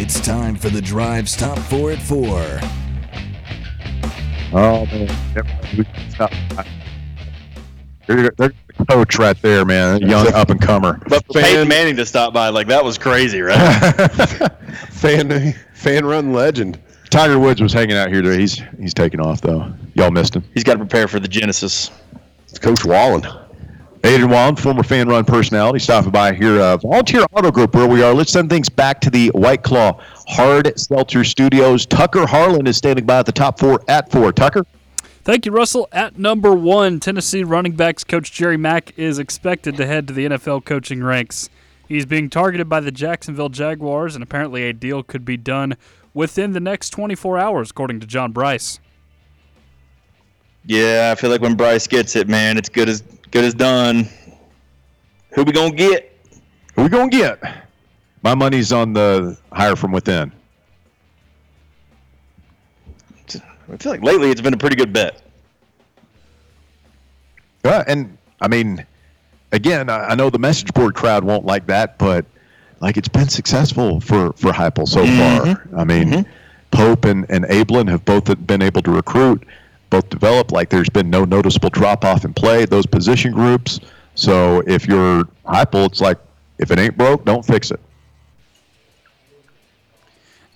It's time for the drive stop four at four. Oh man, they're, they're coach right there, man. Young up and comer. But for Peyton Manning to stop by, like that was crazy, right? fan fan run legend. Tiger Woods was hanging out here today. He's he's taking off though. Y'all missed him. He's got to prepare for the Genesis. It's Coach Wallen. Aiden Wallen, former fan run personality, stopping by here. Uh, Volunteer Auto Group, where we are. Let's send things back to the White Claw Hard Seltzer Studios. Tucker Harlan is standing by at the top four at four. Tucker. Thank you, Russell. At number one, Tennessee running backs coach Jerry Mack is expected to head to the NFL coaching ranks. He's being targeted by the Jacksonville Jaguars, and apparently a deal could be done within the next 24 hours, according to John Bryce. Yeah, I feel like when Bryce gets it, man, it's good as good as done. Who we gonna get? Who we gonna get? My money's on the hire from within. I feel like lately it's been a pretty good bet. Yeah, and I mean, again, I, I know the message board crowd won't like that, but like it's been successful for for Heupel so Mhm. far. I mean, Mhm. Pope and and Abeln have both been able to recruit, both developed. Like there's been no noticeable drop off in play those position groups. So if you're Heupel, it's like if it ain't broke, don't fix it.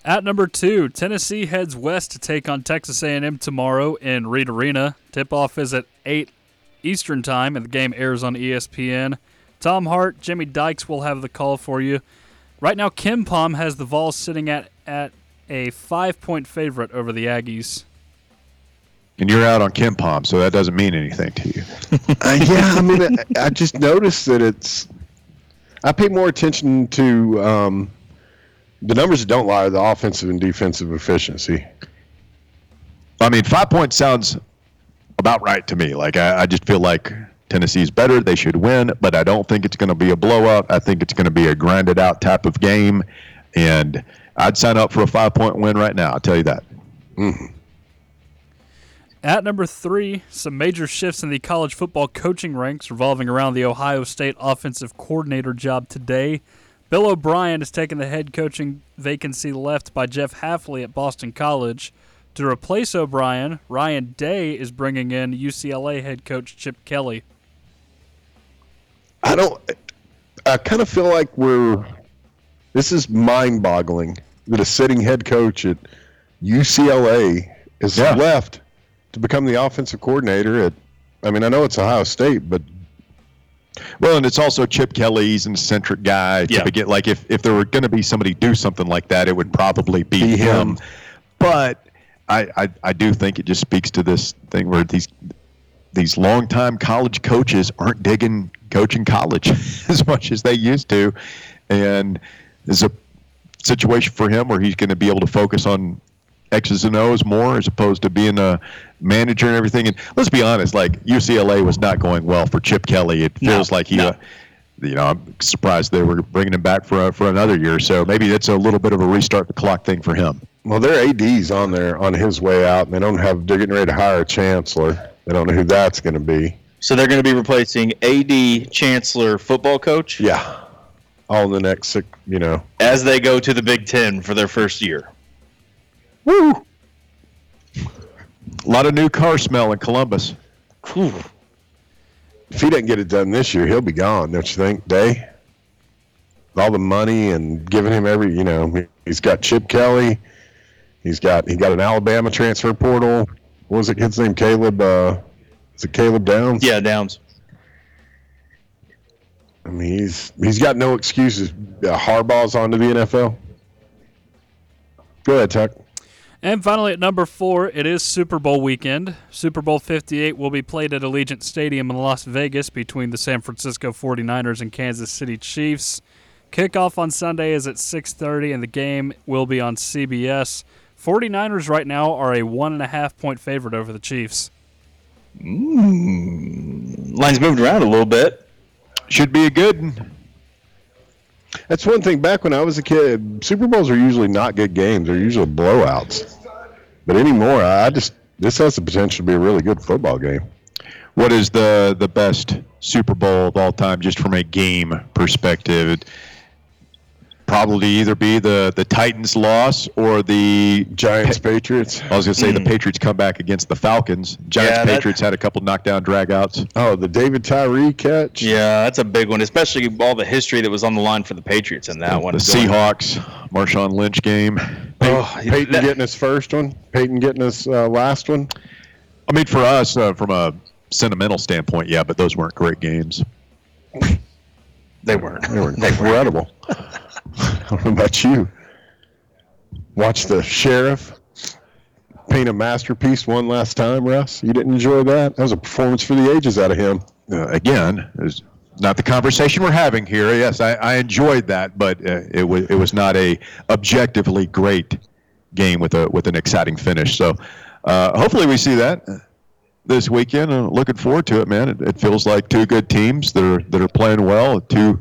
At number two, Tennessee heads west to take on Texas A&M tomorrow in Reed Arena. Tip-off is at 8 Eastern Time, and the game airs on ESPN. Tom Hart, Jimmy Dykes will have the call for you. Right now, KenPom has the Vols sitting at, at a five-point favorite over the Aggies. And you're out on KenPom, so that doesn't mean anything to you. Uh, yeah, I mean, I, I just noticed that it's. I pay more attention to um, the numbers that don't lie, the offensive and defensive efficiency. I mean, five points sounds about right to me. Like I, I just feel like Tennessee's better. They should win, but I don't think it's going to be a blowout. I think it's going to be a grinded out type of game, and I'd sign up for a five point win right now. I'll tell you that. At number three, some major shifts in the college football coaching ranks revolving around the Ohio State offensive coordinator job today. Bill O'Brien has taken the head coaching vacancy left by Jeff Hafley at Boston College. To replace O'Brien, Ryan Day is bringing in UCLA head coach Chip Kelly. I don't. I kind of feel like we're. This is mind-boggling that a sitting head coach at UCLA is Yeah. left to become the offensive coordinator at. I mean, I know it's Ohio State, but Well, and it's also Chip Kelly. He's an eccentric guy. To Yeah. begin, like if if there were going to be somebody do something like that, it would probably be, Be him. him. But I, I I do think it just speaks to this thing where these these longtime college coaches aren't digging coaching college as much as they used to, and there's a situation for him where he's going to be able to focus on X's and O's more as opposed to being a manager and everything. And let's be honest, like UCLA was not going well for Chip Kelly. It No, feels like he. no. Uh, you know, I'm surprised they were bringing him back for for another year. So maybe that's a little bit of a restart the clock thing for him. well, their AD's on there on his way out, and they don't have. They're getting ready to hire a chancellor. They don't know who that's going to be. So they're going to be replacing AD Chancellor football coach Yeah, all in the next. You know, as they go to the Big Ten for their first year. Woo! A lot of new car smell in Columbus. if he doesn't get it done this year, he'll be gone. Don't you think, Day? With all the money and giving him every, you know, he's got Chip Kelly. He's got he got an Alabama transfer portal. What was it kid's name? Caleb. Uh, is it Caleb Downs? Yeah, Downs. I mean, he's he's got no excuses. Uh, Harbaugh's onto the NFL. Go ahead, Tuck. And finally, at number four, it is Super Bowl weekend. Super Bowl 58 will be played at Allegiant Stadium in Las Vegas between the San Francisco 49ers and Kansas City Chiefs. Kickoff on Sunday is at 6:30, and the game will be on CBS. 49ers right now are a one and a half point favorite over the Chiefs. Mm, line's moved around a little bit. Should be a good. That's one thing. Back when I was a kid, Super Bowls are usually not good games. They're usually blowouts. But anymore, I just this has the potential to be a really good football game. What is the the best Super Bowl of all time, just from a game perspective? Probably either be the the Titans loss or the Giants, Patriots. I was going to say the Mm. Patriots come back against the Falcons. Giants Yeah, Patriots had a couple knockdown dragouts. Oh, the David Tyree catch. Yeah, that's a big one, especially all the history that was on the line for the Patriots in that one. The Seahawks, Marshawn Lynch game. Oh, Peyton that- getting his first one. Peyton getting his uh, last one. I mean, for us, uh, from a sentimental standpoint, yeah, but those weren't great games. They weren't. They were incredible. I don't know about you. Watch the sheriff paint a masterpiece one last time, Russ. You didn't enjoy that? That was a performance for the ages out of him. Uh, again, is not the conversation we're having here. Yes, I, I enjoyed that, but uh, it was it was not a objectively great game with a with an exciting finish. So, uh, hopefully, we see that this weekend. Looking forward to it, man. It, it feels like two good teams that are that are playing well. Two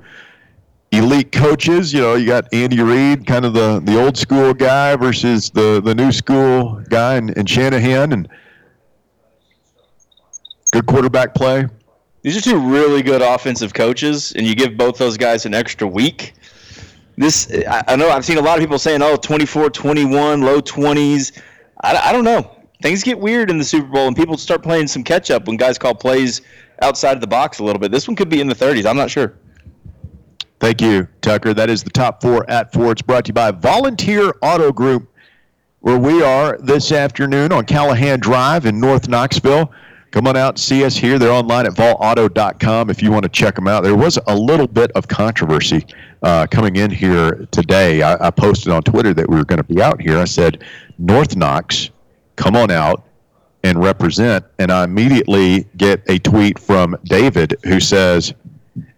elite coaches. You know, you got Andy Reid, kind of the the old school guy, versus the the new school guy, and, and Shanahan, and good quarterback play. These are two really good offensive coaches, and you give both those guys an extra week. This, I, know I've seen a lot of people saying, oh, 24, 21, low 20s. I, I don't know. Things get weird in the Super Bowl, and people start playing some catch up when guys call plays outside of the box a little bit. This one could be in the 30s. I'm not sure. Thank you, Tucker. That is the top four at four. It's brought to you by Volunteer Auto Group, where we are this afternoon on Callahan Drive in North Knoxville. Come on out and see us here. They're online at volauto.com if you want to check them out. There was a little bit of controversy uh, coming in here today. I, I posted on Twitter that we were going to be out here. I said, North Knox, come on out and represent. And I immediately get a tweet from David who says,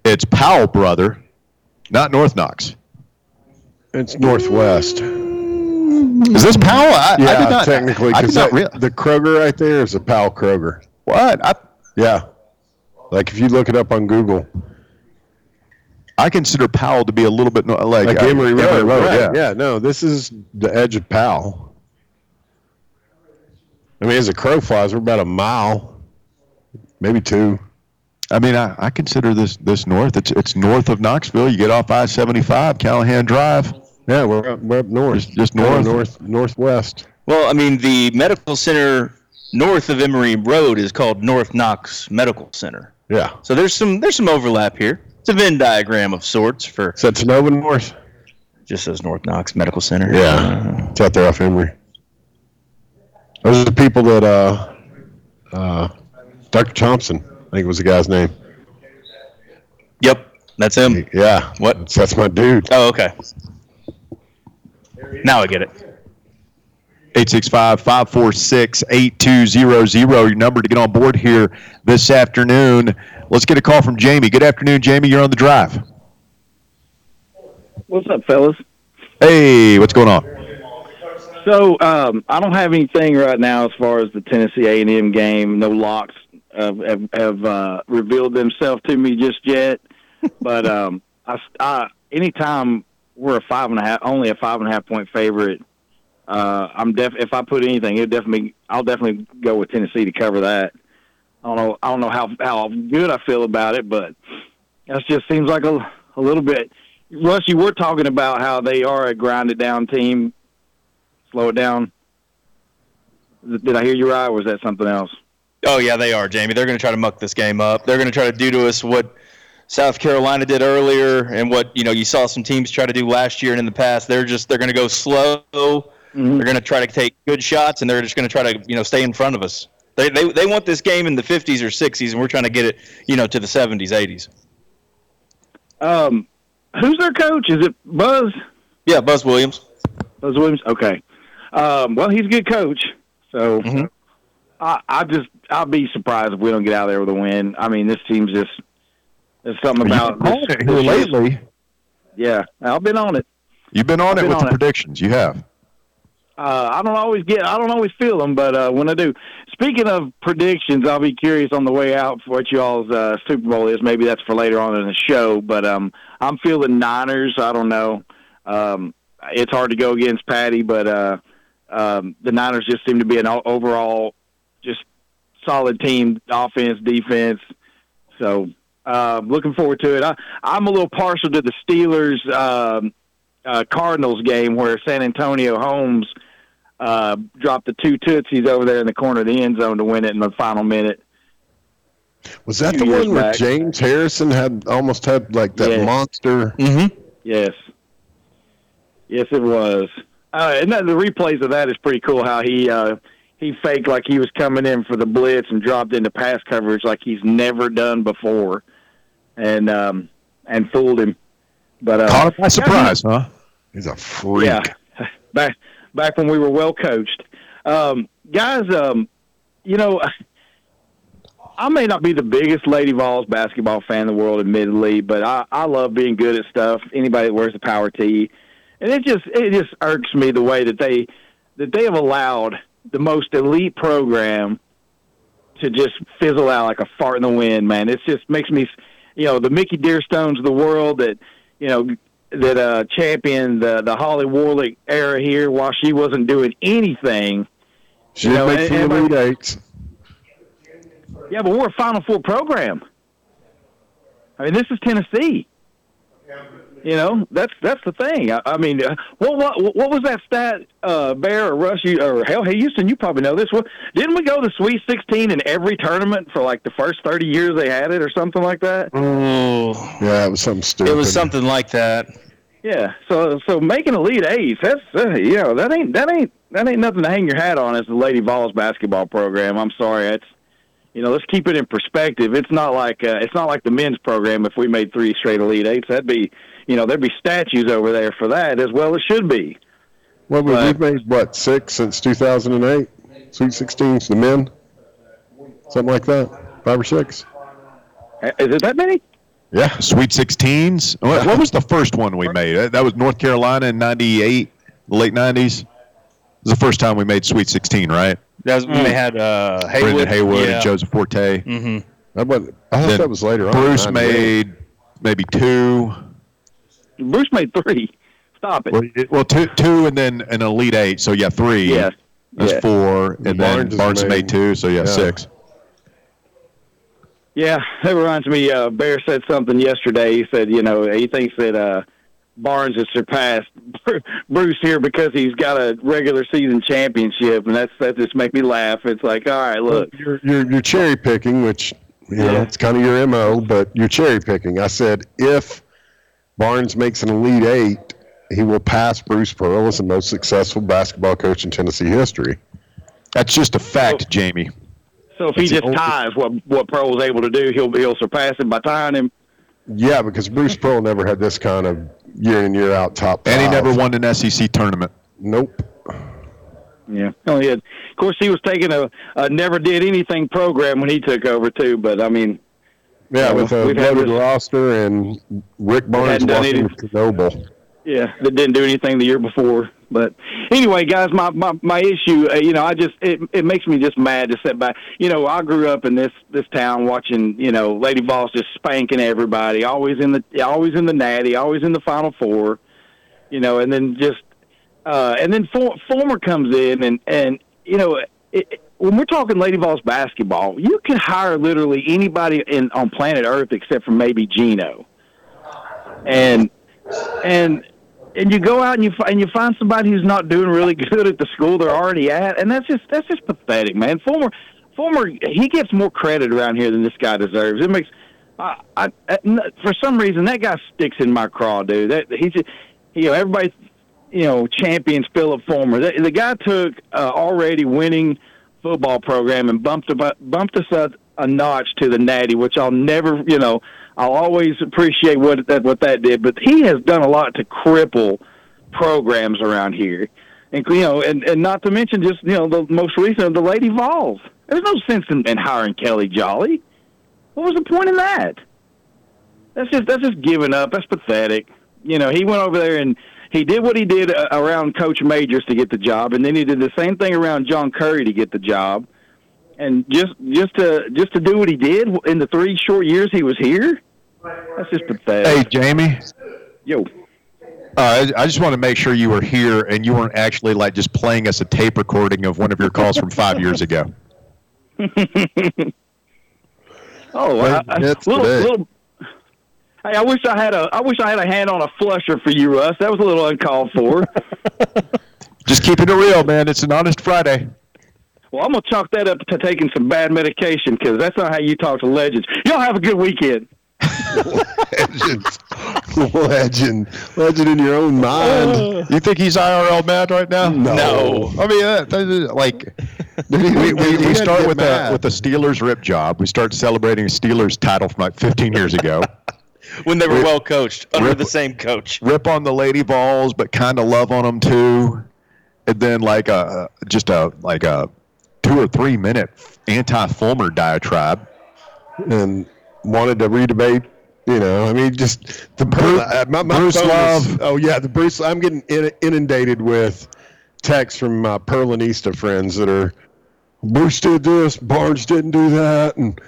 It's Powell, brother not North Knox. It's Northwest. Is this Powell? I, Yeah, I did not, technically, because rea- the Kroger right there is a Powell Kroger. what? I, Yeah. Like if you look it up on Google, I consider Powell to be a little bit no- like, like uh, Emory Road. right, yeah. yeah. no, this is the edge of Powell. I mean, as a crow flies, we're about a mile, maybe two. I mean, I, I consider this this north. It's it's north of Knoxville. You get off I seventy five, Callahan Drive. Yeah, we're up, we're up north, Just- just We're north? north, northwest. Well, I mean, the medical center north of Emory Road is called North Knox Medical Center. Yeah, So there's some there's some overlap here. It's a Venn diagram of sorts for so it's Nova North. just says North Knox Medical Center. Yeah, it's out there off Emory. Those are the people that uh, uh, Dr. Thompson, I think was the guy's name. Yep, that's him. Yeah, What? that's, that's my dude. Oh, okay. Now I get it. 865-546-8200. Your number to get on board here this afternoon. Let's get a call from Jamie. Good afternoon, Jamie. You're on the drive. What's up, fellas? Hey, what's going on? So um, I don't have anything right now as far as the Tennessee A and M game. No locks have have, have uh, revealed themselves to me just yet. but um, I, I anytime we're a five and a half, only a five and a half point favorite, uh, I'm def. If I put anything, it definitely I'll definitely go with Tennessee to cover that. I don't know. I don't know how how good I feel about it, but that just seems like a a little bit. Russ, you were talking about how they are a grinded down team slow it down. Did I hear you right, or was that something else? Oh yeah, they are, Jamie. They're going to try to muck this game up. They're going to try to do to us what South Carolina did earlier, and what you know you saw some teams try to do last year and in the past. They're just they're going to go slow. Mhm. They're going to try to take good shots, and they're just going to try to you know stay in front of us. They, they they want this game in the 50s or 60s, and we're trying to get it you know to the 70s, 80s. Um, who's their coach? Is it Buzz? Yeah, Buzz Williams. Buzz Williams. Okay. Um, well, he's a good coach, so Mhm. I, I just I'll be surprised if we don't get out of there with a win. I mean, this team's just there's something about this, You've been on it this lately. Yeah, I've been on it. You've been on I've it been with on the it. predictions. You have. Uh, I don't always get, I don't always feel them, but uh, when I do. Speaking of predictions, I'll be curious on the way out for what y'all's uh, Super Bowl is. Maybe that's for later on in the show, but um, I'm feeling Niners. I don't know. Um, it's hard to go against Patty, but uh, um, the Niners just seem to be an overall just solid team, offense, defense. So uh, looking forward to it. I, I'm a little partial to the Steelers. Um, uh, Cardinals game where Santonio Holmes uh, dropped the two tootsies over there in the corner of the end zone to win it in the final minute. Was that the one where back. James Harrison had almost had like that Yeah. monster? Mm-hmm. Yes. Yes, it was. Uh, and that, the replays of that is pretty cool. How he uh, he faked like he was coming in for the blitz and dropped into pass coverage like he's never done before, and um, and fooled him. But uh, Caught him by surprise, huh? He's a freak. yeah, back back when we were well coached, um, guys. Um, you know, I may not be the biggest Lady Vols basketball fan in the world, admittedly, but I, I love being good at stuff. Anybody that wears the power tee, and it just it just irks me the way that they that they have allowed the most elite program to just fizzle out like a fart in the wind. Man, it just makes me, you know, the Mickey Dearstones of the world that you know that uh championed the the Holly Warlick era here while she wasn't doing anything. She You know, make and- and- Elite Eights. Yeah, but we're a Final Four program. I mean, this is Tennessee. You know, that's that's the thing. I, I mean, uh, what what what was that stat? Uh, Bear or Russ? You, or hell, hey Houston, you probably know this. What didn't we go to Sweet Sixteen in every tournament for like the first thirty years they had it, or something like that? Oh, Yeah, it was something stupid. it was something like that. Yeah. So so making Elite Eights, that's uh, you know that ain't that ain't that ain't nothing to hang your hat on as the Lady Vols basketball program. I'm sorry, it's you know let's keep it in perspective. It's not like uh, it's not like the men's program. If we made three straight Elite Eights, that'd be you know there'd be statues over there for that as well as should be. Well, we, but- we've made what six since 2008? Sweet 16s, the men, something like that, five or six. Uh, Is it that many? Yeah, Sweet 16s. What, what was the first one we made? That- That was North Carolina in '98, the late '90s. It was the first time we made Sweet 16, right? That was when they had uh, Haywood. Brendan Haywood yeah. and Joseph Forte. hmm That was, I thought that was later on. Bruce made maybe two. Bruce made three. Stop it. Well, it- well, two, two, and then an Elite Eight. So yeah, three. Yeah. That's Yeah. four, and Barnes then Barnes made, made- two. So yeah, yeah. six. Yeah, that reminds me. Uh, Bear said something yesterday. He said, you know, he thinks that uh, Barnes has surpassed Bruce here because he's got a regular season championship, and that's that just make me laugh. It's like, all right, look, You're, you're, you're cherry picking, which you know Yeah. it's kind of your mo, but you're cherry picking. I said if Barnes makes an elite eight, he will pass Bruce Pearl as the most successful basketball coach in Tennessee history. That's just a fact, Jamie. so if he That's the just only- ties what what Pro was able to do, he'll he'll surpass him by tying him. Yeah, because Bruce Pearl never had this kind of year in year out top. And he never won an SEC tournament. Nope. Yeah, oh, he had, of course he was taking a, a never did anything program when he took over too. But I mean, Yeah, with a we've loaded roster and Rick Barnes to Noble. Yeah, that didn't do anything the year before. But anyway, guys, my my my issue, uh, you know, I just it it makes me just mad to sit back. You know, I grew up in this this town watching, you know, Lady Vols just spanking everybody, always in the always in the Natty, always in the Final Four. You know, and then just uh and then For, Fulmer comes in and and you know, it, it- when we're talking Lady Vols basketball, you can hire literally anybody in on planet Earth except for maybe Gino. And and and you go out and you and you find somebody who's not doing really good at the school they're already at, and that's just that's just pathetic, man. Fulmer Fulmer he gets more credit around here than this guy deserves. It makes I, I, I for some reason that guy sticks in my craw, dude. That he's you know everybody you know champions Philip Fulmer. The, the guy took uh, already winning football program and bumped bumped us up a notch to the natty, which I'll never you know I'll always appreciate what that what that did. But he has done a lot to cripple programs around here, and you know, and and not to mention just you know the most recent of the Lady Vols. There's no sense in, in hiring Kelly Jolly. What was the point in that? That's just that's just giving up. That's pathetic. You know, he went over there and he did what he did uh, around Coach Majors to get the job, and then he did the same thing around John Currie to get the job. And just just to just to do what he did in the three short years he was here, that's just pathetic. Hey, Jamie. Yo, Uh, I just want to make sure you were here and you weren't actually like just playing us a tape recording of one of your calls from five years ago. oh, I, I, that's little, little. Hey, I wish I had a I wish I had a hand on a flusher for you, Russ. That was a little uncalled for. Just keeping it real, man. It's an honest Friday. well, I'm gonna chalk that up to taking some bad medication because that's not how you talk to legends. Y'all have a good weekend. Legend, legend, legend in your own mind. You think he's IRL mad right now? No. I mean, that, that is, like, Dude, he- we, we, we start with mad. a with a Steelers rip job. We start celebrating a Steelers title from like 15 years ago. When they were Rip- well coached under Rip- the same coach. rip on the Lady Vols, but kind of love on them too. And then like a just a like a two or three minute anti Fulmer diatribe. and wanted to redebate. You know, I mean, just the Bruce- uh, my, my Bruce phone is- Love. oh yeah, the Bruce. I'm getting inundated with texts from my Perlinista friends that are Bruce did this, Barnes didn't do that, and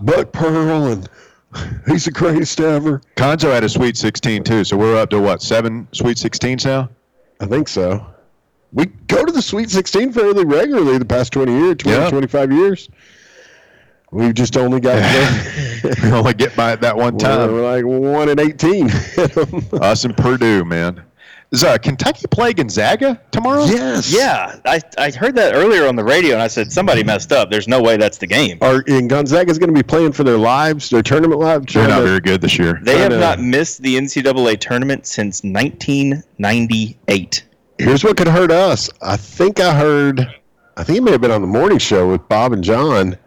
Buck Pearl, and he's the greatest ever. Cuonzo had a Sweet 16 too, so we're up to what seven Sweet 16s now. I think so. We go to the Sweet 16 fairly regularly the past 20 years, 20, Yeah. 25 years. We've just only got we only get by it that one time. we're like one in 18. Us and Purdue, man. Is uh, Kentucky play Gonzaga tomorrow? yes. Yeah, I, I heard that earlier on the radio, and I said somebody messed up. There's no way that's the game. Are and Gonzaga's going to be playing for their lives, their tournament lives. They're not to- very good this year. They have know. not missed the NCAA tournament since 1998. Here's what could hurt us. I think I heard. I think it may have been on the morning show with Bob and John.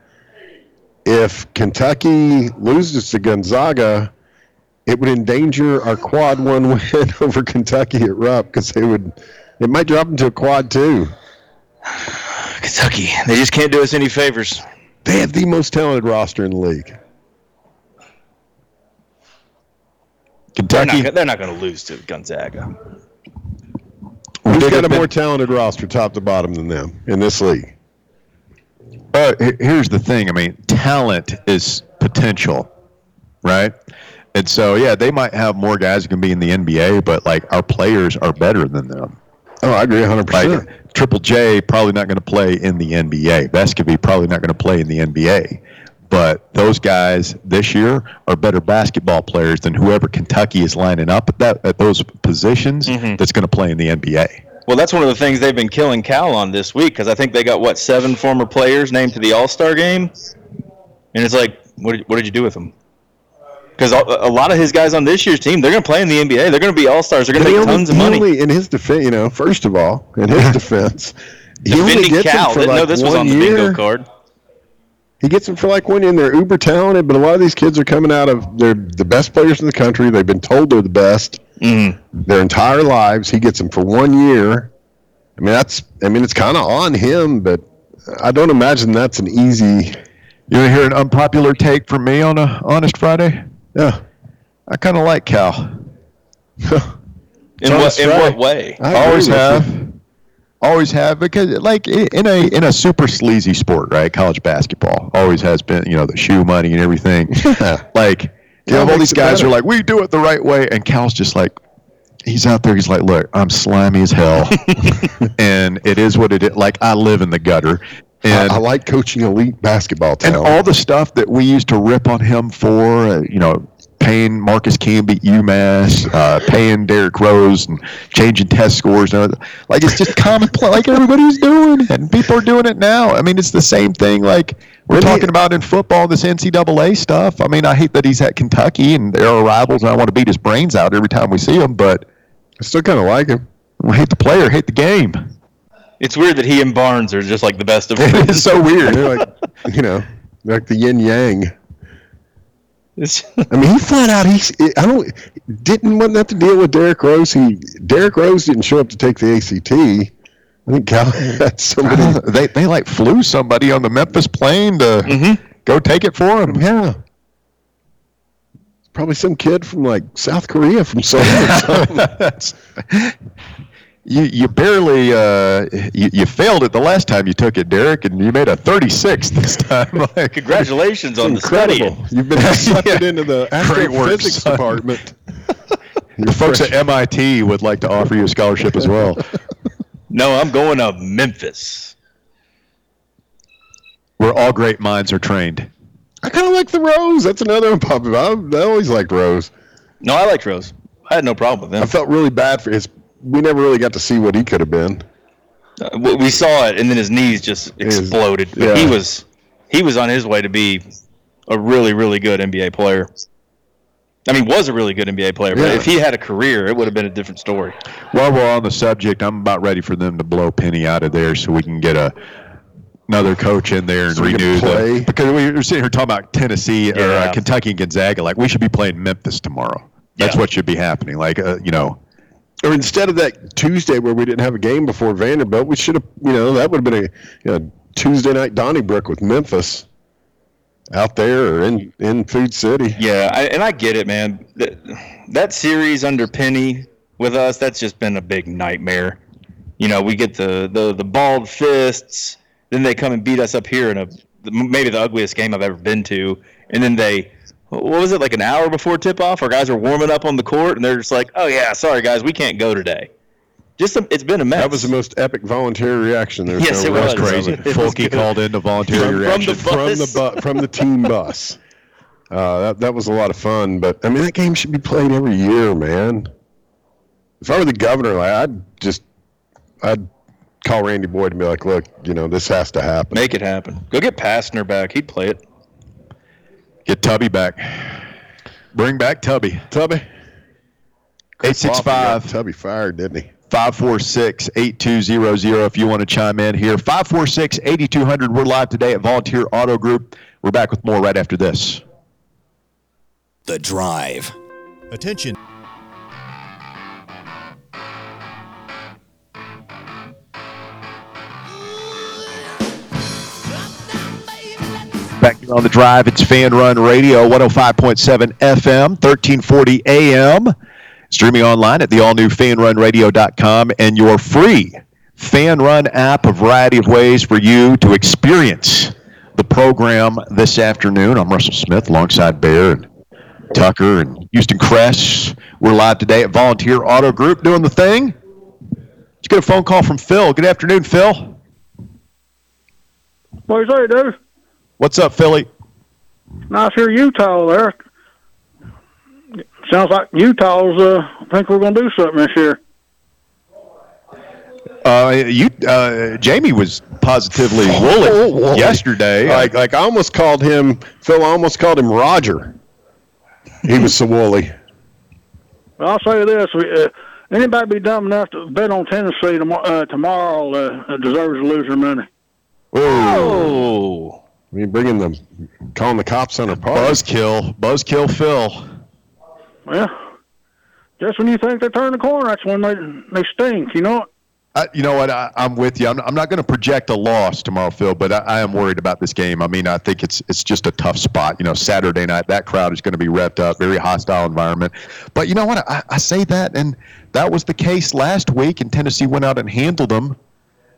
If Kentucky loses to Gonzaga, it would endanger our quad one win over Kentucky at Rupp because they would. It might drop them to a quad two. Kentucky, they just can't do us any favors. They have the most talented roster in the league. Kentucky. they're not going to lose to Gonzaga. Who's Big got a up more talented roster, top to bottom, than them in this league? Uh, here's the thing. I mean, talent is potential, right? And so, yeah, they might have more guys who can be in the NBA, but like our players are better than them. Oh, I agree 100. Like percent Triple J probably not going to play in the NBA. Vescovi probably not going to play in the NBA. But those guys this year are better basketball players than whoever Kentucky is lining up at that at those positions mm-hmm. that's going to play in the NBA. Well, that's one of the things they've been killing Cal on this week because I think they got what seven former players named to the All Star game, and it's like, what did, what did you do with them? Because a, a lot of his guys on this year's team, they're going to play in the NBA. They're going to be All Stars. They're going to But make only- tons of money. only- in his defense, you know, first of all, in his defense, he only Defending gets Cal, them for didn't like know this was one on the year. bingo card. He gets them for like one year. And they're uber talented, but a lot of these kids are coming out of they're the best players in the country. They've been told they're the best Mm. their entire lives. He gets them for one year. I mean, that's I mean, it's kind of on him, but I don't imagine that's an easy. You want to hear an unpopular take from me on a Honest Friday? Yeah. I kind of like Cal. In what in Friday. what way? I always have you. always have because like in a in a super sleazy sport right college basketball always has been you know the shoe money and everything uh, like you Yeah, have all these guys who better. are like we do it the right way and cal's just like he's out there he's like look i'm slimy as hell and it is what it is like i live in the gutter and I, I like coaching elite basketball and all the stuff that we used to rip on him for, uh, you know, paying Marcus Camby at UMass, uh, paying Derrick Rose, and changing test scores, and like it's just commonplace. Like everybody's doing it, and people are doing it now. I mean, it's the same thing. Like we're he- talking about in football, this NCAA stuff. I mean, I hate that he's at Kentucky, and they're our rivals, and I want to beat his brains out every time we see him. But I still kind of like him. I hate the player, hate the game. It's weird that he and Barnes are just like the best of It friends. is so weird. They're like, you know, like the yin yang. It's- I mean, he flat out. He, I don't. Didn't wasn't that the deal with Derrick Rose? He Derrick Rose didn't show up to take the ACT. I think Cal had somebody. they they like flew somebody on the Memphis plane to Mm-hmm. go take it for him. Yeah. Probably some kid from like South Korea from somewhere. That's- you you barely uh, you, you failed it the last time you took it, Derrick, and you made a 36 this time. Like, Congratulations on the Incredible. study. You've been accepted Yeah. into the Great work, department. the folks at MIT would like to offer you a scholarship as well. No, I'm going to Memphis. Where all great minds are trained. I kind of like the Rose. That's another unpopular. I, I always liked Rose. No, I liked Rose. I had no problem with him. I felt really bad for his. We never really got to see what he could have been. Uh, we we saw it, and then his knees just His- exploded. He was he was on his way to be a really really good NBA player. I mean, was a really good NBA player. But Yeah. if he had a career, it would have been a different story. While we're on the subject, I'm about ready for them to blow Penny out of there so we can get a another coach in there and So renew play. the because we were sitting here talking about Tennessee or uh, Kentucky and Gonzaga. Like we should be playing Memphis tomorrow. That's Yeah. what should be happening. Like uh, you know, Or instead of that Tuesday where we didn't have a game before Vanderbilt, we should have. You know, that would have been a you know, Tuesday night Donnybrook with Memphis out there or in in Food City. Yeah, I, and I get it, man. That, that series under Penny with us, that's just been a big nightmare. You know, we get the, the, the bald fists, then they come and beat us up here in a maybe the ugliest game I've ever been to, and then they what was it like an hour before tip off? Our guys are warming up on the court, and they're just like, "Oh yeah, sorry guys, we can't go today." Just a, it's been a mess. That was the most epic voluntary reaction. There's Yes, no it was. crazy. It was Fulke good. called in the voluntary From- from the reaction. from the bus. bu- from the team bus. Uh, that that was a lot of fun, but I mean that game should be played every year, man. If I were the governor, like, I'd just I'd call Randy Boyd and be like, "Look, you know this has to happen." Make it happen. Go get Pastner back. He'd play it. Get Tubby back. Bring back Tubby. Tubby. Eight six five. Tubby fired, didn't he? 546 8200 if you want to chime in here. 546 8200. We're live today at Volunteer Auto Group. We're back with more right after this. The Drive. Attention. Back here on the drive, it's Fan Run Radio, 105.7 FM, 1340 AM. Streaming online at the all new fanrunradio.com and your free Fan Run app, a variety of ways for you to experience the program this afternoon. I'm Russell Smith alongside Bear and Tucker and Houston Cress. We're live today at Volunteer Auto Group doing the thing. Let's get a phone call from Phil. Good afternoon, Phil. What do you say, dude? What's up, Philly? Nice here, Utah there. Sounds like Utah's. Uh, I think we're gonna do something this year. Uh, you, uh, Jamie was positively woolly yesterday. Like like I almost called him Phil. I almost called him Roger. He was so woolly. Well, I'll say this: we, uh, anybody be dumb enough to bet on Tennessee tomorrow, uh, tomorrow uh, deserves to lose their money. Oh. I mean, bringing the calling the cops on our party. Buzzkill, Buzzkill Phil. Well, just when you think they turn the corner, that's when they they stink. You know. I, you know what? I, I'm with you. I'm, I'm not going to project a loss tomorrow, Phil, but I, I am worried about this game. I mean, I think it's it's just a tough spot. You know, Saturday night, that crowd is going to be revved up, very hostile environment. But you know what? I, I say that, and that was the case last week, and Tennessee went out and handled them.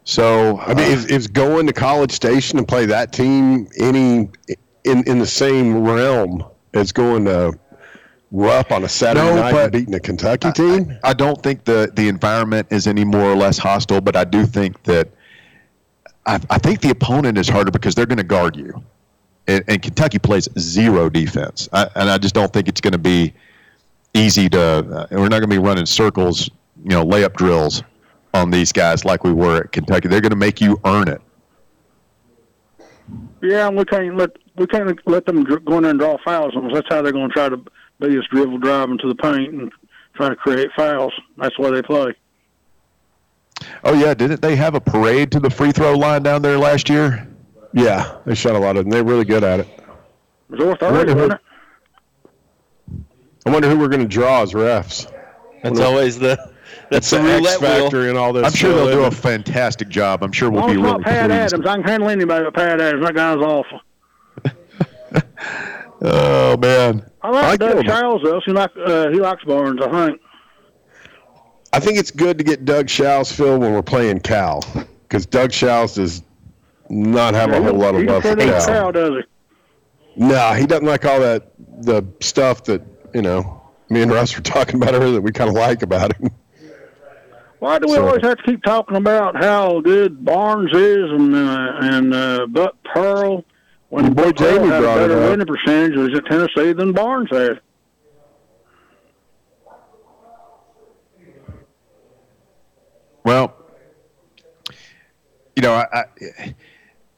So I mean, is, is going to College Station and play that team any in in the same realm as going to Rupp on a Saturday No, night and beating a Kentucky team? I don't think the the environment is any more or less hostile, but I do think that I, I think the opponent is harder because they're going to guard you, and, and Kentucky plays zero defense, I, and I just don't think it's going to be easy to. Uh, we're not going to be running circles, you know, layup drills on these guys like we were at Kentucky. They're going to make you earn it. Yeah, and we can't let we can't let them go in there and draw fouls on us. That's how they're going to try to beat us dribble driving to the paint and try to create fouls. That's why they play. Oh yeah, didn't they have a parade to the free throw line down there last year? Yeah, they shot a lot of them. They're really good at it. It was over thirty, wasn't it? I wonder who we're going to draw as refs. That's always the that's It's the the X roulette wheel. factor and all this. I'm sure they'll do a fantastic job. I'm sure we'll As be long as really it's not Pat pleased. Adams, I can handle anybody but Pat Adams. That guy's awful. Oh man. I like I Doug killed him. Childs though. He like uh, he likes Barnes, I think. I think it's good to get Doug Shows Phil when we're playing Cal because Doug Shows does not have a he, whole lot of he love for Cal. Cal, does he? No, he doesn't like all that the stuff that you know me and Russ were talking about earlier that we kind of like about him. Why do we so, always have to keep talking about how good Barnes is and uh, and uh, Buck Pearl when your boy Jamie had brought a better winning percentage was at Tennessee than Barnes had? Well, you know, I, I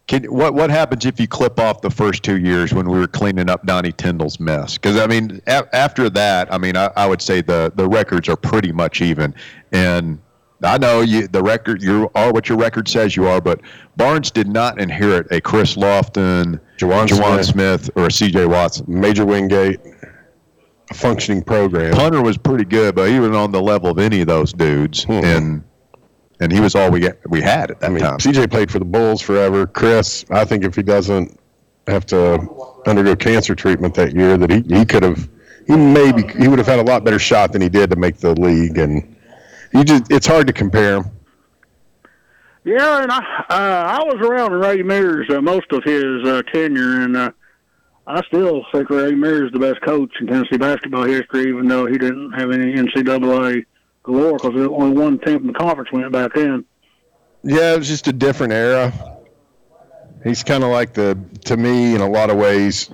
can, what what happens if you clip off the first two years when we were cleaning up Donnie Tyndall's mess? Because I mean, a- after that, I mean, I, I, would say the the records are pretty much even, and I know you the record you are what your record says you are, but Barnes did not inherit a Chris Lofton, JaJuan JaJuan Smith. Smith, or a C.J. Watson. Major Wingate, a functioning program. Punter was pretty good, but he was on the level of any of those dudes, Mhm. and and he was all we we had at that I mean, time. CJ played for the Bulls forever. Chris, I think if he doesn't have to undergo cancer treatment that year, that he, he could have, he maybe he would have had a lot better shot than he did to make the league. And you just, it's hard to compare him. Yeah, and I uh, I was around Ray Mears uh, most of his uh, tenure, and uh, I still think Ray Mears is the best coach in Tennessee basketball history, even though he didn't have any NCAA galore because only one team from the conference went back then. Yeah, it was just a different era. He's kind of like the, to me, in a lot of ways,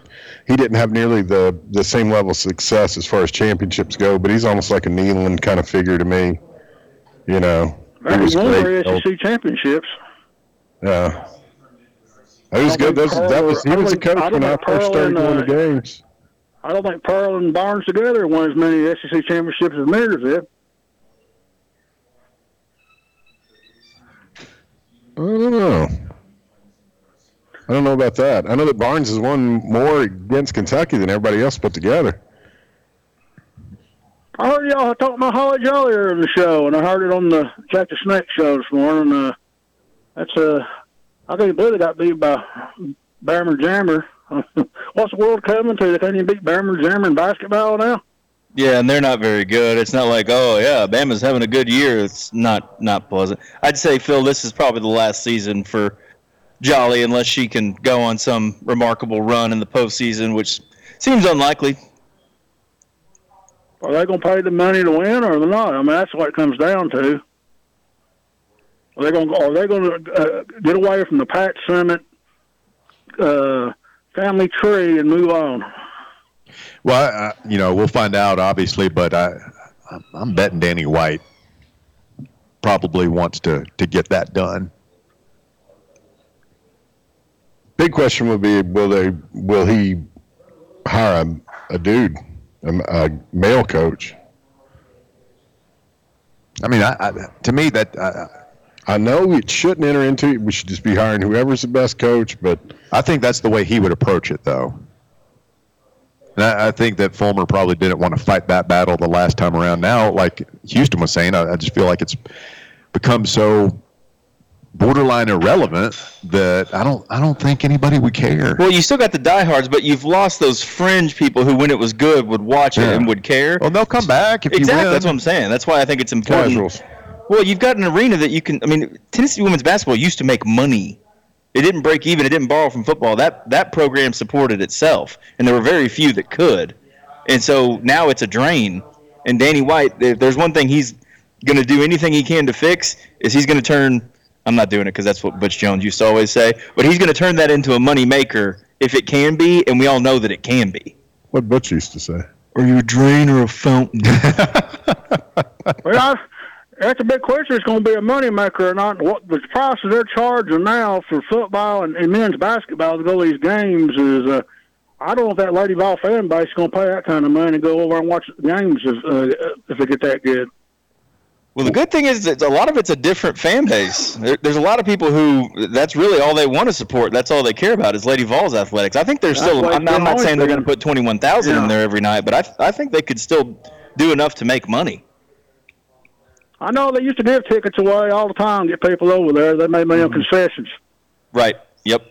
he didn't have nearly the the same level of success as far as championships go, but he's almost like a Neyland kind of figure to me. You know, He was won great. their SEC championships. Yeah. That was good. That was, that was he was a I coach when I first Pearl started and, going to uh, games. I don't think Pearl and Barnes together won as many SEC championships as Mears did. I don't know. I don't know about that. I know that Barnes has won more against Kentucky than everybody else put together. I heard y'all talking about Holly earlier in the show, and I heard it on the Jack the Snake show this morning. Uh, that's uh, I think Billy got beat by Bammer Jammer. What's the world coming to? They can't even beat Bammer Jammer in basketball now. Yeah, and they're not very good. It's not like, oh yeah, Bama's having a good year. It's not not pleasant. I'd say Phil, this is probably the last season for Jolly, unless she can go on some remarkable run in the postseason, which seems unlikely. Are they going to pay the money to win, or not? I mean, that's what it comes down to. Are they going? Are they going to uh, get away from the Pat Summitt uh, family tree and move on? Well, I, I- you know, we'll find out, obviously, but I, I'm- I'm betting Danny White probably wants to to get that done. Big question would be: Will they? Will he hire a, a dude, a, a male coach? I mean, I, I, to me, that uh, I know it shouldn't enter into it. We should just be hiring whoever's the best coach. But I think that's the way he would approach it, though. And I, I think that Fulmer probably didn't want to fight that battle the last time around. Now, like Houston was saying, I, I just feel like it's become so borderline irrelevant that I don't, I don't think anybody would care. Well, you still got the diehards, but you've lost those fringe people who, when it was good, would watch it and would care. Well, they'll come back if exactly, you win. that's what I'm saying. That's why I think it's important. casuals. Well, you've got an arena that you can. I mean, Tennessee women's basketball used to make money. It didn't break even. It didn't borrow from football. That that program supported itself, and there were very few that could. And so now it's a drain. And Danny White, if there's one thing he's going to do anything he can to fix, is he's going to turn. I'm not doing it because that's what Butch Jones used to always say. But he's going to turn that into a money maker if it can be, and we all know that it can be. What Butch used to say. Are you a drain or a fountain? Well, I, that's a big question. It's going to be a moneymaker or not. What the prices they're charging now for football and, and men's basketball to go to these games is. Uh, I don't know if that Lady Vol fan base is going to pay that kind of money to go over and watch games if uh, if they get that good. Well, the good thing is that a lot of it's a different fan base. There, there's a lot of people who that's really all they want to support. That's all they care about is Lady Vols athletics. I think there's That's still. what I'm, it's I'm not always saying they're going to put 21,000 Yeah. in there every night, but I I think they could still do enough to make money. I know they used to give tickets away all the time, get people over there. They made money on mm-hmm. concessions. Right. Yep.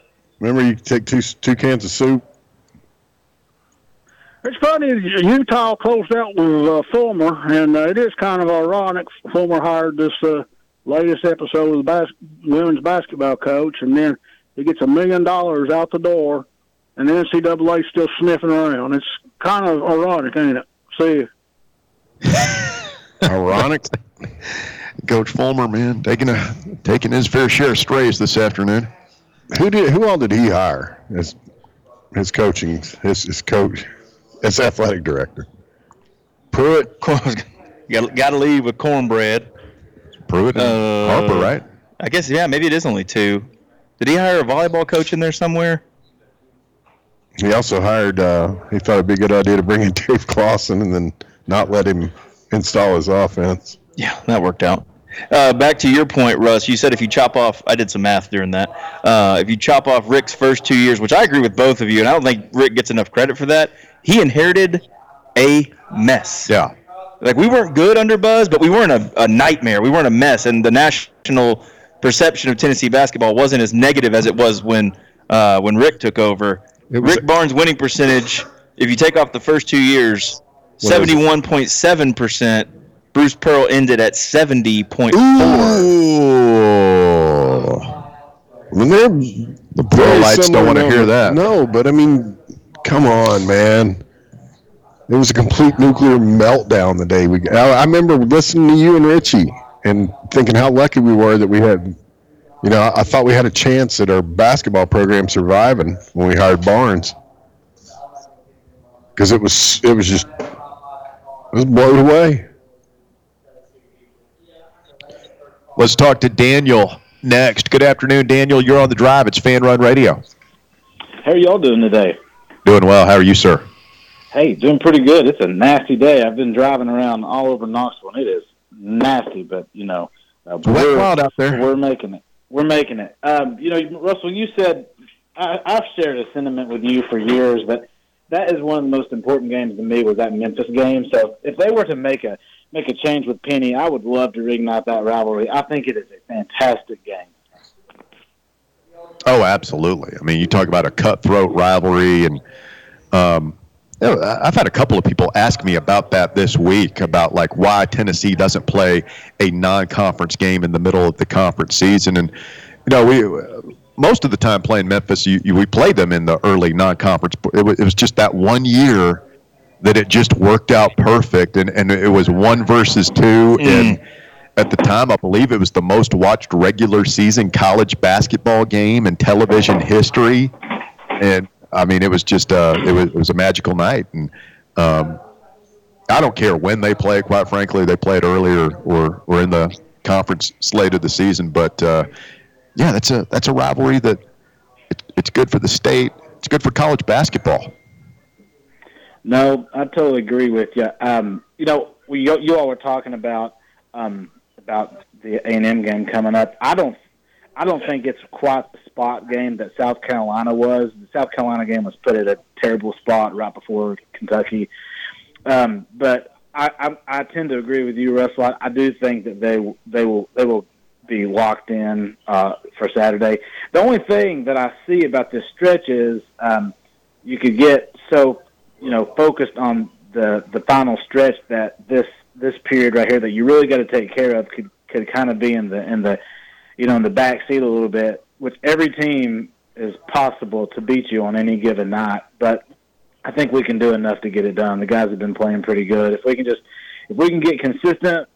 Remember, you could take two two cans of soup. It's funny, Utah closed out with uh, Fulmer, and uh, it is kind of ironic. Fulmer hired this uh, latest episode of the bas- women's basketball coach, and then he gets a million dollars out the door, and the NCAA still sniffing around. It's kind of ironic, ain't it? See, Ironic. Coach Fulmer, man, taking a taking his fair share of strays this afternoon. who did? Who all did he hire as his coaching? His his coach, as athletic director. Pruitt. got got to leave with cornbread. Pruitt and Uh, Harper, right? I guess yeah, maybe it is only two. Did he hire a volleyball coach in there somewhere? He also hired. Uh, he thought it'd be a good idea to bring in Dave Clawson and then not let him install his offense. Yeah, that worked out. Uh, back to your point, Russ. You said if you chop off, I did some math during that. Uh, if you chop off Rick's first two years, which I agree with both of you, and I don't think Rick gets enough credit for that, he inherited a mess. Yeah. Like we weren't good under Buzz, but we weren't a, a nightmare. We weren't a mess, and the national perception of Tennessee basketball wasn't as negative as it was when uh, when Rick took over. Rick Barnes' winning percentage, if you take off the first two years, it? seventy-one point seven percent. Bruce Pearl ended at seventy point four. Ooh. I mean, they're The lights don't want to hear that. No, but I mean, come on, man. It was a complete nuclear meltdown the day we. I, I remember listening to you and Richie and thinking how lucky we were that we had. You know, I, I thought we had a chance at our basketball program surviving when we hired Barnes. Because it was, it was just, it was blown away. Let's talk to Daniel next. Good afternoon, Daniel. You're on the drive. It's Fan Run Radio. How are y'all doing today? Doing well. How are you, sir? Hey, doing pretty good. It's a nasty day. I've been driving around all over Knoxville, and it is nasty. But you know, uh, we're, out there. we're making it. We're making it. Um, you know, Russell, you said I, I've shared a sentiment with you for years, but that is one of the most important games to me was that Memphis game. So if they were to make a make a change with Penny, I would love to reignite that rivalry. I think it is a fantastic game. Oh, absolutely. I mean, you talk about a cutthroat rivalry, and um, I've had a couple of people ask me about that this week about like why Tennessee doesn't play a non-conference game in the middle of the conference season, and you know, we most of the time playing Memphis, you, you we played them in the early non-conference. It it was just that one year that it just worked out perfect, and and it was one versus two, and at the time, I believe it was the most watched regular season college basketball game in television history, and I mean, it was just uh, it was it was a magical night, and um, I don't care when they play. Quite frankly, they played earlier or or in the conference slate of the season, but uh, yeah, that's a that's a rivalry that it, it's good for the state. It's good for college basketball. No, I totally agree with you. Um, you know, we you, you all were talking about um, about the A and M game coming up. I don't, I don't think it's quite the spot game that South Carolina was. The South Carolina game was put at a terrible spot right before Kentucky. Um, but I, I, I tend to agree with you, Russell. I, I do think that they they will they will be locked in uh, for Saturday. The only thing that I see about this stretch is um, you could get so you know focused on the the final stretch that this this period right here that you really got to take care of could could kind of be in the in the you know in the back seat a little bit, which every team is possible to beat you on any given night, but I think we can do enough to get it done. The guys have been playing pretty good. If we can just if we can get consistent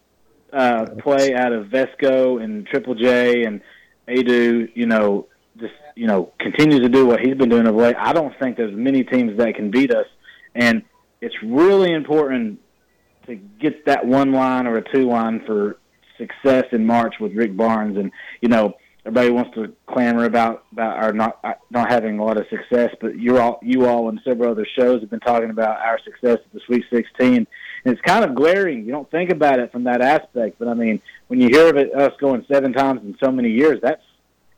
uh, play out of Vesco and Triple J and Aidoo, you know, just you know, continue to do what he's been doing of late. I don't think there's many teams that can beat us, and it's really important to get that one line or a two line for success in March with Rick Barnes. And you know, everybody wants to clamor about about our not uh, not having a lot of success, but you all you all and several other shows have been talking about our success at the Sweet 16, and it's kind of glaring. You don't think about it from that aspect, but I mean, when you hear of it, us going seven times in so many years, that's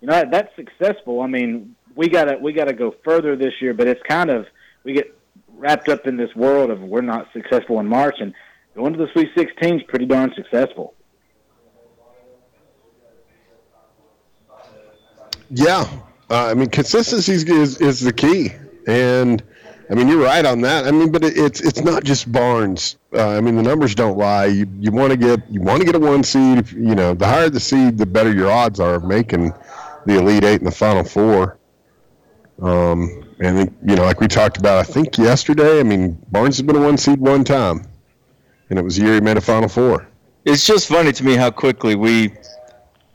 you know that's successful. I mean, we gotta we gotta go further this year, but it's kind of we get wrapped up in this world of we're not successful in March, and going to the Sweet 16 is pretty darn successful. Yeah, uh, I mean consistency is, is the key, and I mean you're right on that. I mean, but it, it's it's not just Barnes. Uh, I mean the numbers don't lie. You you want to get you want to get a one seed. If, you know, the higher the seed, the better your odds are of making the Elite Eight and the Final Four. Um, and then, you know, like we talked about, I think yesterday. I mean, Barnes has been a one seed one time, and it was the year he made a Final Four. It's just funny to me how quickly we,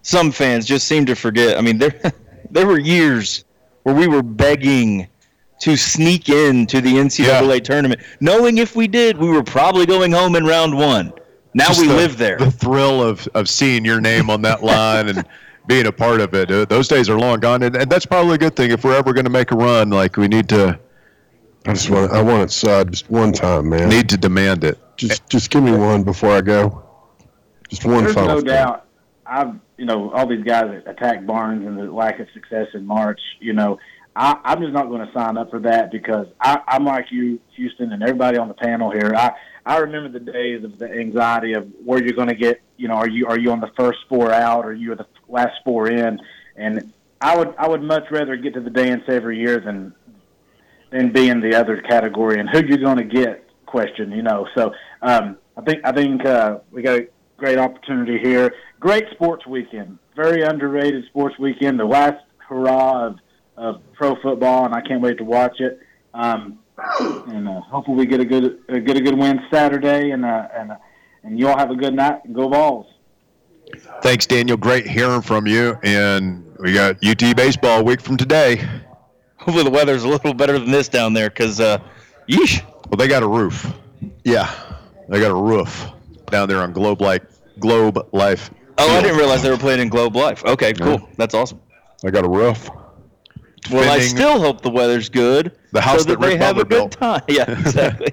some fans just seem to forget. I mean, there, there were years where we were begging to sneak into the NCAA tournament, knowing if we did, we were probably going home in round one. Now Just we the- live there. The thrill of, of seeing your name on that line and being a part of it. Uh, those days are long gone, and, and that's probably a good thing if we're ever going to make a run. Like we need to I just want I want it side just one time, man. need to demand it. just just give me one before I go. Just one There's final. no thing. doubt. I've you know all these guys that attack Barnes and the lack of success in March. You know, I, I'm just not going to sign up for that because I, I'm like you, Houston, and everybody on the panel here. I I remember the days of the anxiety of where you're going to get. You know, are you are you on the first four out or you are the last four in? And I would I would much rather get to the dance every year than than be in the other category and who you're going to get question. You know, so um, I think I think uh, we got a great opportunity here. Great sports weekend, very underrated sports weekend. The last hurrah of, of pro football, and I can't wait to watch it. Um, and uh, hopefully we get a good uh, get a good win Saturday, and uh, and uh, and you all have a good night. Go Vols. Thanks, Daniel. Great hearing from you. And we got UT baseball a week from today. Hopefully the weather's a little better than this down there, because uh, yeesh. Well, they got a roof. Yeah. They got a roof down there on Globe Like Globe Life. Oh, I didn't realize they were playing in Globe Life. Okay, cool. That's awesome. I got a roof. Well, I still hope the weather's good. The house so that, that they Rick have a good time. Yeah, exactly.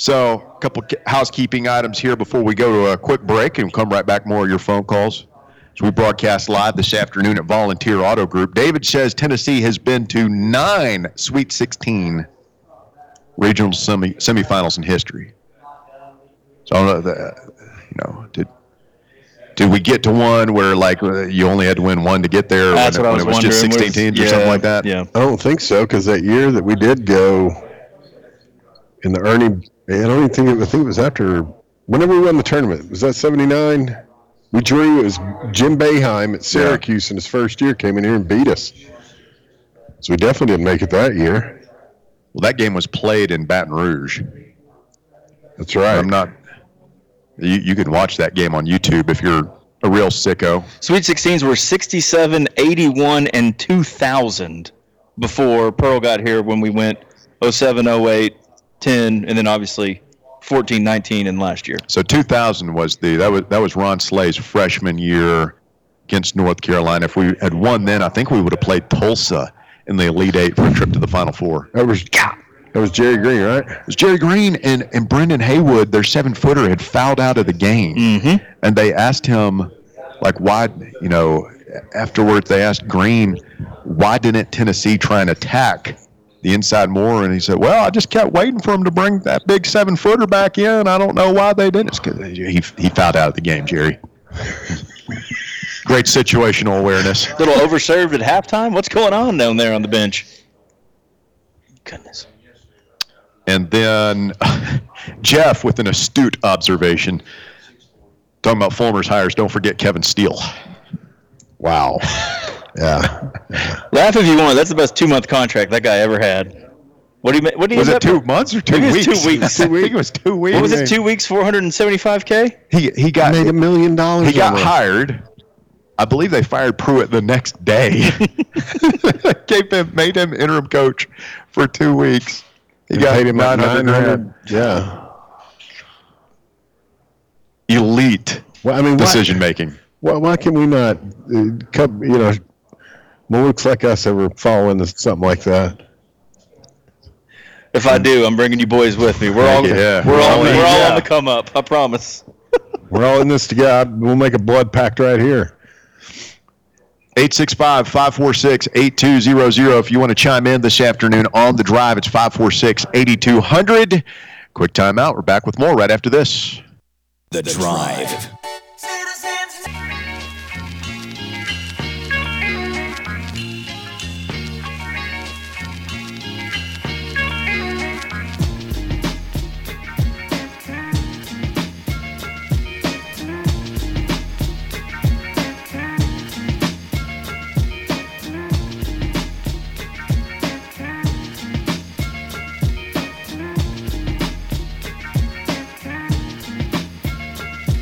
So, a couple ki- housekeeping items here before we go to a quick break and come right back more of your phone calls. So we broadcast live this afternoon at Volunteer Auto Group. David says Tennessee has been to nine Sweet 16 regional semi semifinals in history. So I don't know, the, you know, did did we get to one where like uh, you only had to win one to get there? That's when, what I when was it was just wondering. 16 teams Was- or something like that? Yeah. I don't think so because that year that we did go in the Ernie, I don't even think it, I think it was after whenever we won the tournament. Was that '79? We drew. It was Jim Boeheim at Syracuse in his first year came in here and beat us. So we definitely didn't make it that year. Well, that game was played in Baton Rouge. That's right. I'm not. You, you can watch that game on YouTube if you're a real sicko. Sweet 16s were 67, 81, and 2000 before Pearl got here when we went 07, 08, 10, and then obviously 14, 19, and last year. So 2000 was the that was that was Ron Slay's freshman year against North Carolina. If we had won then, I think we would have played Tulsa in the Elite Eight for a trip to the Final Four. that was that was Jerry Green, right? It was Jerry Green and, and Brendan Haywood, their seven footer, had fouled out of the game. Mm-hmm. And they asked him, like, why, you know, afterwards they asked Green, why didn't Tennessee try and attack the inside more? And he said, well, I just kept waiting for him to bring that big seven footer back in. I don't know why they didn't. It's 'cause he, he fouled out of the game, Jerry. Great situational awareness. little overserved at halftime. What's going on down there on the bench? Goodness. And then Jeff with an astute observation. Talking about Fulmer's hires, don't forget Kevin Steele. Wow. Yeah. Laugh if you want. That's the best two month contract that guy ever had. What do you? What do you? Was it up- two months or two I think weeks? two weeks. I think it was two weeks. What was it? Two weeks, four hundred and seventy-five k. He he got Made a million dollars. he got on hired. I believe they fired Pruitt the next day. Gave him made him interim coach for two weeks. He And got paid him 900 900. Yeah. elite Well, I mean, why, decision making. why, why can we not, uh, come, you know, well, looks like us ever fall into something like that? If I do, I'm bringing you boys with me. We're all Yeah. we're all Yeah. we're all Yeah. on the come up. I promise. We're all in this together. We'll make a blood pact right here. 865 546 8200. If you want to chime in this afternoon on the drive, it's 546 8200. Quick timeout. We're back with more right after this. The Drive.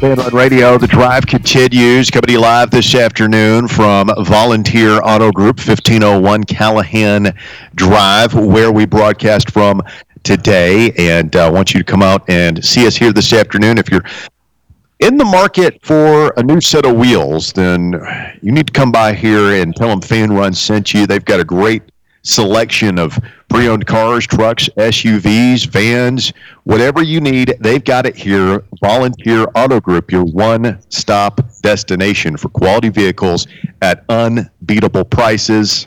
On Radio, the drive continues. Coming live this afternoon from Volunteer Auto Group, 1501 Callahan Drive, where we broadcast from today, and uh, want you to come out and see us here this afternoon. If you're in the market for a new set of wheels, then you need to come by here and tell them Fan Run sent you. They've got a great selection of pre-owned cars, trucks, SUVs, vans, whatever you need. They've got it here. Volunteer Auto Group, your one-stop destination for quality vehicles at unbeatable prices.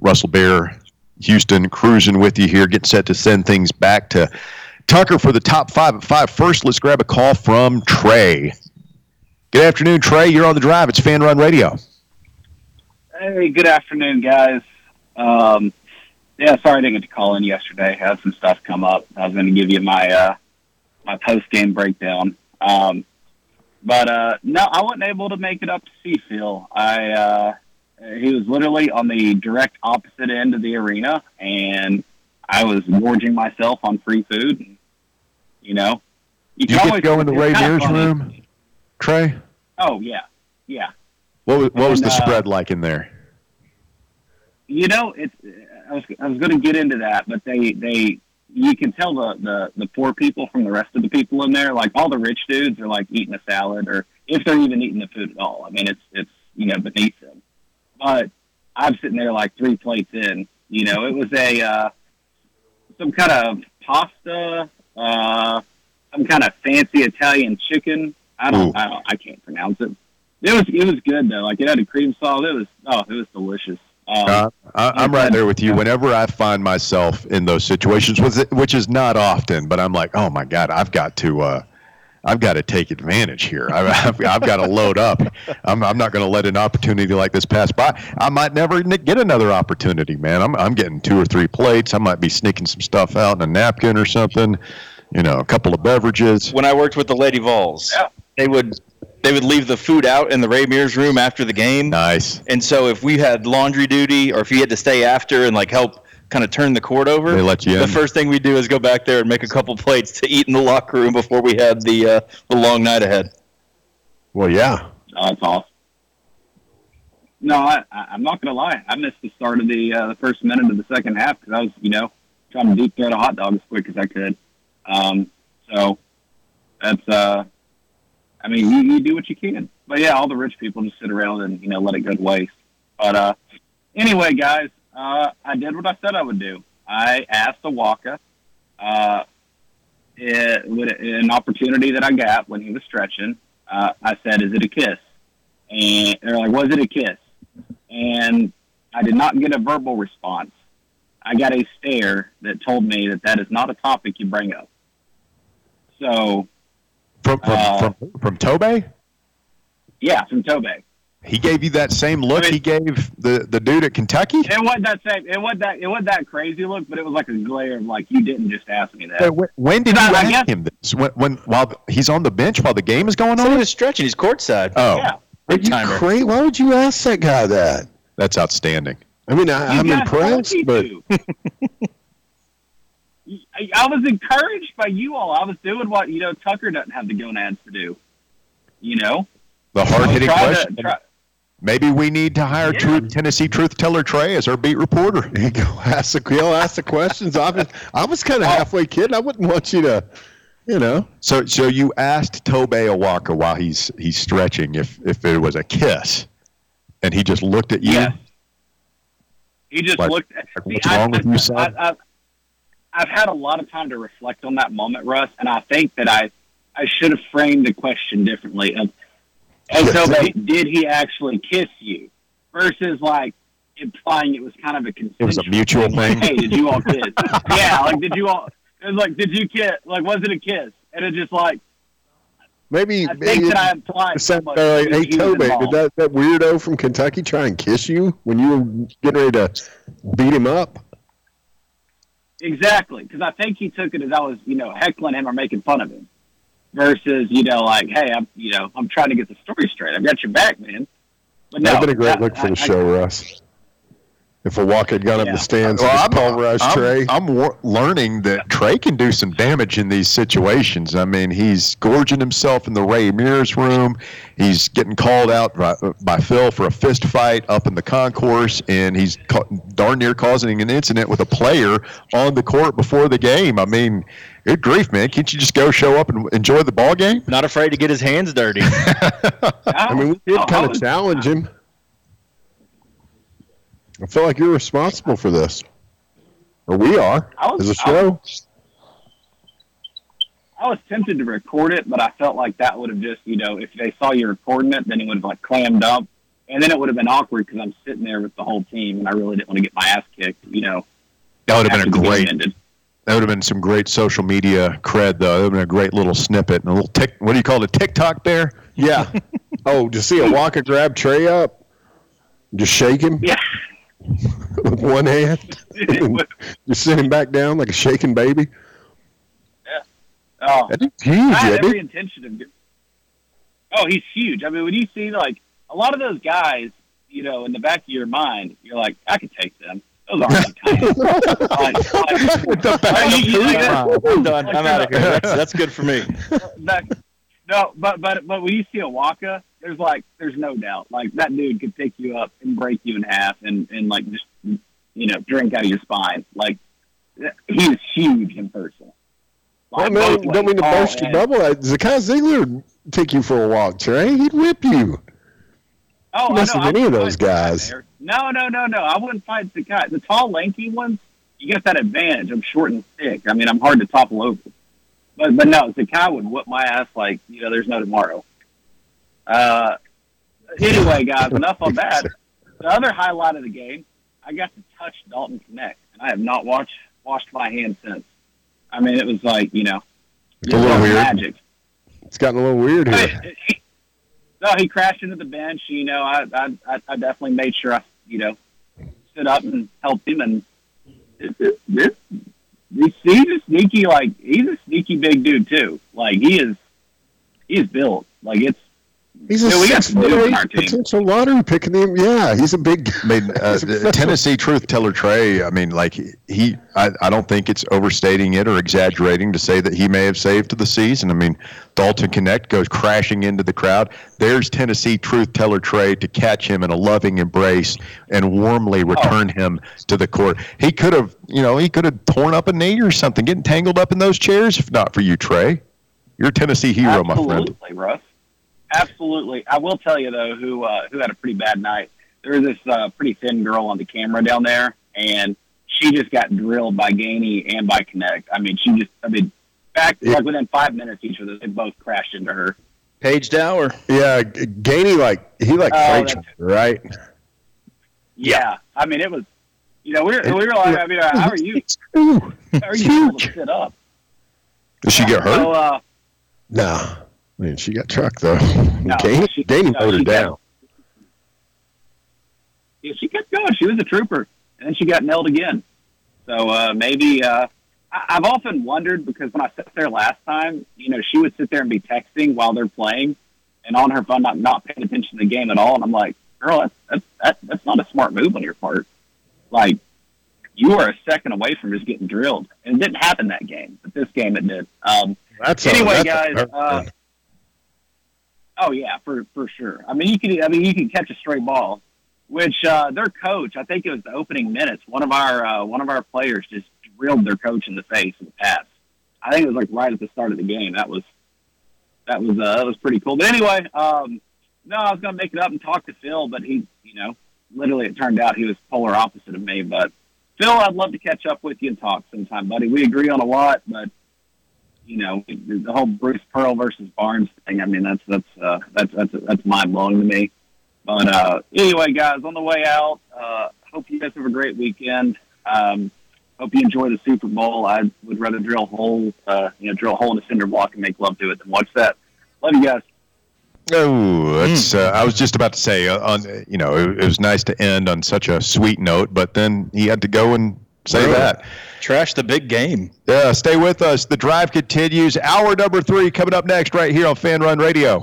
Russell Bear, Houston, cruising with you here, getting set to send things back to Tucker for the top five at five. First, let's grab a call from Trey. Good afternoon, Trey. You're on the drive. It's Fan Run Radio. Hey, good afternoon, guys. Um, yeah, sorry I didn't get to call in yesterday. I had some stuff come up. I was going to give you my uh, my post game breakdown. Um, but uh, no, I wasn't able to make it up to Phil. I uh, he was literally on the direct opposite end of the arena, and I was gorging myself on free food. And, you know, You, can get to always- go in the Ray Mears room, Trey. Oh yeah, yeah. What was, what was the And, uh, spread like in there? You know, it's. I was I was going to get into that, but they they you can tell the, the the poor people from the rest of the people in there. Like all the rich dudes are like eating a salad, or if they're even eating the food at all. I mean, it's it's you know beneath them. But I'm sitting there like three plates in. You know, it was a uh, some kind of pasta, uh, some kind of fancy Italian chicken. I don't, Ooh. I don't, I can't pronounce it. It was, it was good though. Like it had a cream sauce. It was, oh, it was delicious. Um, Uh, I, I'm right there with you. Whenever I find myself in those situations, with which is not often, but I'm like, oh my god, I've got to, uh, I've got to take advantage here. I, I've, I've got to load up. I'm, I'm not going to let an opportunity like this pass by. I might never n- get another opportunity, man. I'm, I'm getting two or three plates. I might be sneaking some stuff out in a napkin or something. You know, a couple of beverages. When I worked with the Lady Vols, Yeah. they would they would leave the food out in the Ray Mears room after the game. Nice. And so if we had laundry duty or if you had to stay after and like help kind of turn the court over, They let you the in. first thing we do is go back there and make a couple plates to eat in the locker room before we had the uh, the long night ahead. Well, yeah. Oh, that's awesome. No, I, I, I'm not gonna lie. I missed the start of the uh, the first minute of the second half because I was, you know, trying to deep throat a hot dog as quick as I could. Um, so that's, uh, I mean, you, you do what you can. But yeah, all the rich people just sit around and you know let it go to waste. But uh, anyway, guys, uh, I did what I said I would do. I asked Awaka, uh, it, with an opportunity that I got when he was stretching. Uh, I said, "Is it a kiss?" And they're like, "Was it a kiss?" And I did not get a verbal response. I got a stare that told me that that is not a topic you bring up. So, From from, Uh, from, from Tobe? yeah, from Tobe. He gave you that same look I mean- he gave the, the dude at Kentucky? It wasn't that same. It wasn't that. It wasn't that crazy look, but it was like a glare of like you didn't just ask me that. Hey, When did you I- I ask guess- him this? When, when while he's on the bench while the game is going So he on? was stretching. He's courtside. Oh, Yeah. Are you timer. crazy? Why would you ask that guy that? that's outstanding. I mean, I, You I'm impressed, but to. I, I was encouraged by you all. I was doing what you know Tucker doesn't have the gonads to do. You know, The hard hitting Try to- question. try- Maybe we need to hire Yeah. truth, Tennessee Truth Teller Trey as our beat reporter. he go ask the he'll ask the questions. I was I was kind of oh. halfway kidding. I wouldn't want you to, you know. So, so you asked Tobe Awaka while he's he's stretching if if it was a kiss, and he just looked at you. Yes. He just Like- looked. At, like, what's wrong with you, son? I, I, I've had a lot of time to reflect on that moment, Russ, and I think that I, I should have framed the question differently. Of, and so, Yes. did he actually kiss you? Versus like implying it was kind of a consensual was a mutual thing. Hey, did you all kiss? yeah, like did you all? It was like, did you kiss? Like, was it a kiss? And it's just like Maybe, I think maybe that I implied so much. Uh, like, hey, he Tobe, did that, that weirdo from Kentucky try and kiss you when you were getting ready to beat him up? Exactly, because I think he took it as I was, you know, heckling him or making fun of him, versus, you know, like, hey, I'm, you know, I'm trying to get the story straight. I've got your back, man. But no, That'd been a great that- look for I- the show, Russ. If Awaka had gone up the stands, Well, and I'm, just pulverized I'm, Trey. I'm wor- learning that Trey can do some damage in these situations. I mean, he's gorging himself in the Ray Mears room. He's getting called out by, by Phil for a fist fight up in the concourse, and he's ca- darn near causing an incident with a player on the court before the game. I mean, good grief, man! Can't you just go show up and enjoy the ball game? Not afraid to get his hands dirty. I mean, we did kind of challenge him. I feel like you're responsible for this, or we are I was- as a I show. I was tempted to record it, but I felt like that would have just, you know, if they saw you recording it, then it would have like clammed up, and then it would have been awkward because I'm sitting there with the whole team, and I really didn't want to get my ass kicked, you know. That would have been a great. ended. That would have been some great social media cred, though. That would have been a great little snippet and a little tick. What do you call it? A TikTok there? Yeah. oh, to see Awaka grab Trey up, just shake him Yeah. With one hand, It was- just sit him back down like a shaking baby. Yeah. Oh, That's huge, I had Eddie. every intention of. Oh, he's huge. I mean, when you see like a lot of those guys, you know, in the back of your mind, you're like, I could take them. Those aren't like, like, The back You- you-. I'm done. I'm out of here. That's, that's good for me. that, no, but but but when you see Awaka, there's like there's no doubt like that dude could pick you up and break you in half and and like just you know drink out of your spine. Like he is huge in person. Well, man, don't mean to tall burst your bubble. Zakai Zeigler would take you for a walk, Trey. He'd whip you. Oh, I know. any of those guys. No, no, no, no. I wouldn't fight Zakai. The tall, lanky ones, you get that advantage. I'm short and thick. I mean, I'm hard to topple over. But but no, Zakai would whip my ass like you know, there's no tomorrow. Uh, anyway, guys, enough on that. The other highlight of the game, I got to touch Dalton Knecht, and I have not watched washed my hands since. I mean, it was like you know, It's a little weird. magic. It's gotten a little weird here. He- no, he crashed into the bench. You know, I, I, I- definitely made sure I, you know, stood up and helped him. And it, it, it, he's he's a sneaky, like he's a sneaky big dude too. Like he is, he is built. Like it's He's a Yeah, we got six some foot dudes on eight our team. potential lottery picking him. Yeah, he's a big. I mean, uh, he's a professional. Tennessee truth teller Trey. I mean, like he, I, I don't think it's overstating it or exaggerating to say that he may have saved the season. I mean, Dalton Knecht goes crashing into the crowd. There's Tennessee truth teller Trey to catch him in a loving embrace and warmly return him to the court. He could have, you know, he could have torn up a knee or something, getting tangled up in those chairs if not for you, Trey. You're a Tennessee hero, my friend. absolutely, Russ. Absolutely. I will tell you though, who uh, who had a pretty bad night. There was this uh, pretty thin girl on the camera down there, and she just got drilled by Gainey and by Knecht. I mean, she just, I mean, back Yeah. like within five minutes, each of them they both crashed into her. Paige Dower. Yeah, G- Gainey like he like fights, right? Yeah, I mean, it was, you know, we were, we were like, I mean, how are you? How are you able to sit up? did she get hurt? So, uh, No, man, she got trucked though. No, Gainey, she- Gainey no, her got- down. yeah, she kept going. She was a trooper, and then she got nailed again. So uh, maybe uh, I- I've often wondered because when I sat there last time, you know, she would sit there and be texting while they're playing, and on her phone, not not paying attention to the game at all. And I'm like, girl, that's that's that, that's not a smart move on your part. Like, you are a second away from just getting drilled, and it didn't happen that game, but this game it did. Um, That's Anyway, a, that's guys, uh, Oh yeah, for for sure. I mean, you can. I mean, you can catch a straight ball, which uh, their coach. I think it was the opening minutes. One of our uh, one of our players just drilled their coach in the face with the pass. I think it was like right at the start of the game. That was that was uh, that was pretty cool. But anyway, um, no, I was gonna make it up and talk to Phil, but he, you know, literally it turned out he was polar opposite of me. But Phil, I'd love to catch up with you and talk sometime, buddy. We agree on a lot, but you know, the whole Bruce Pearl versus Barnes thing. I mean, that's that's uh, that's that's that's mind blowing to me. But uh, anyway, guys, on the way out, uh, hope you guys have a great weekend. Um, hope you enjoy the Super Bowl. I would rather drill holes, uh, you know, drill a hole in a cinder block and make love to it than watch that. Love you guys. Oh. Uh, I was just about to say, uh, on you know, it, it was nice to end on such a sweet note, but then he had to go and say Really? that. Trash the big game. Yeah, stay with us. The drive continues. Hour number three coming up next, right here on Fan Run Radio.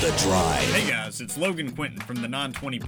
The Drive. Hey guys, it's Logan Quinton from the 920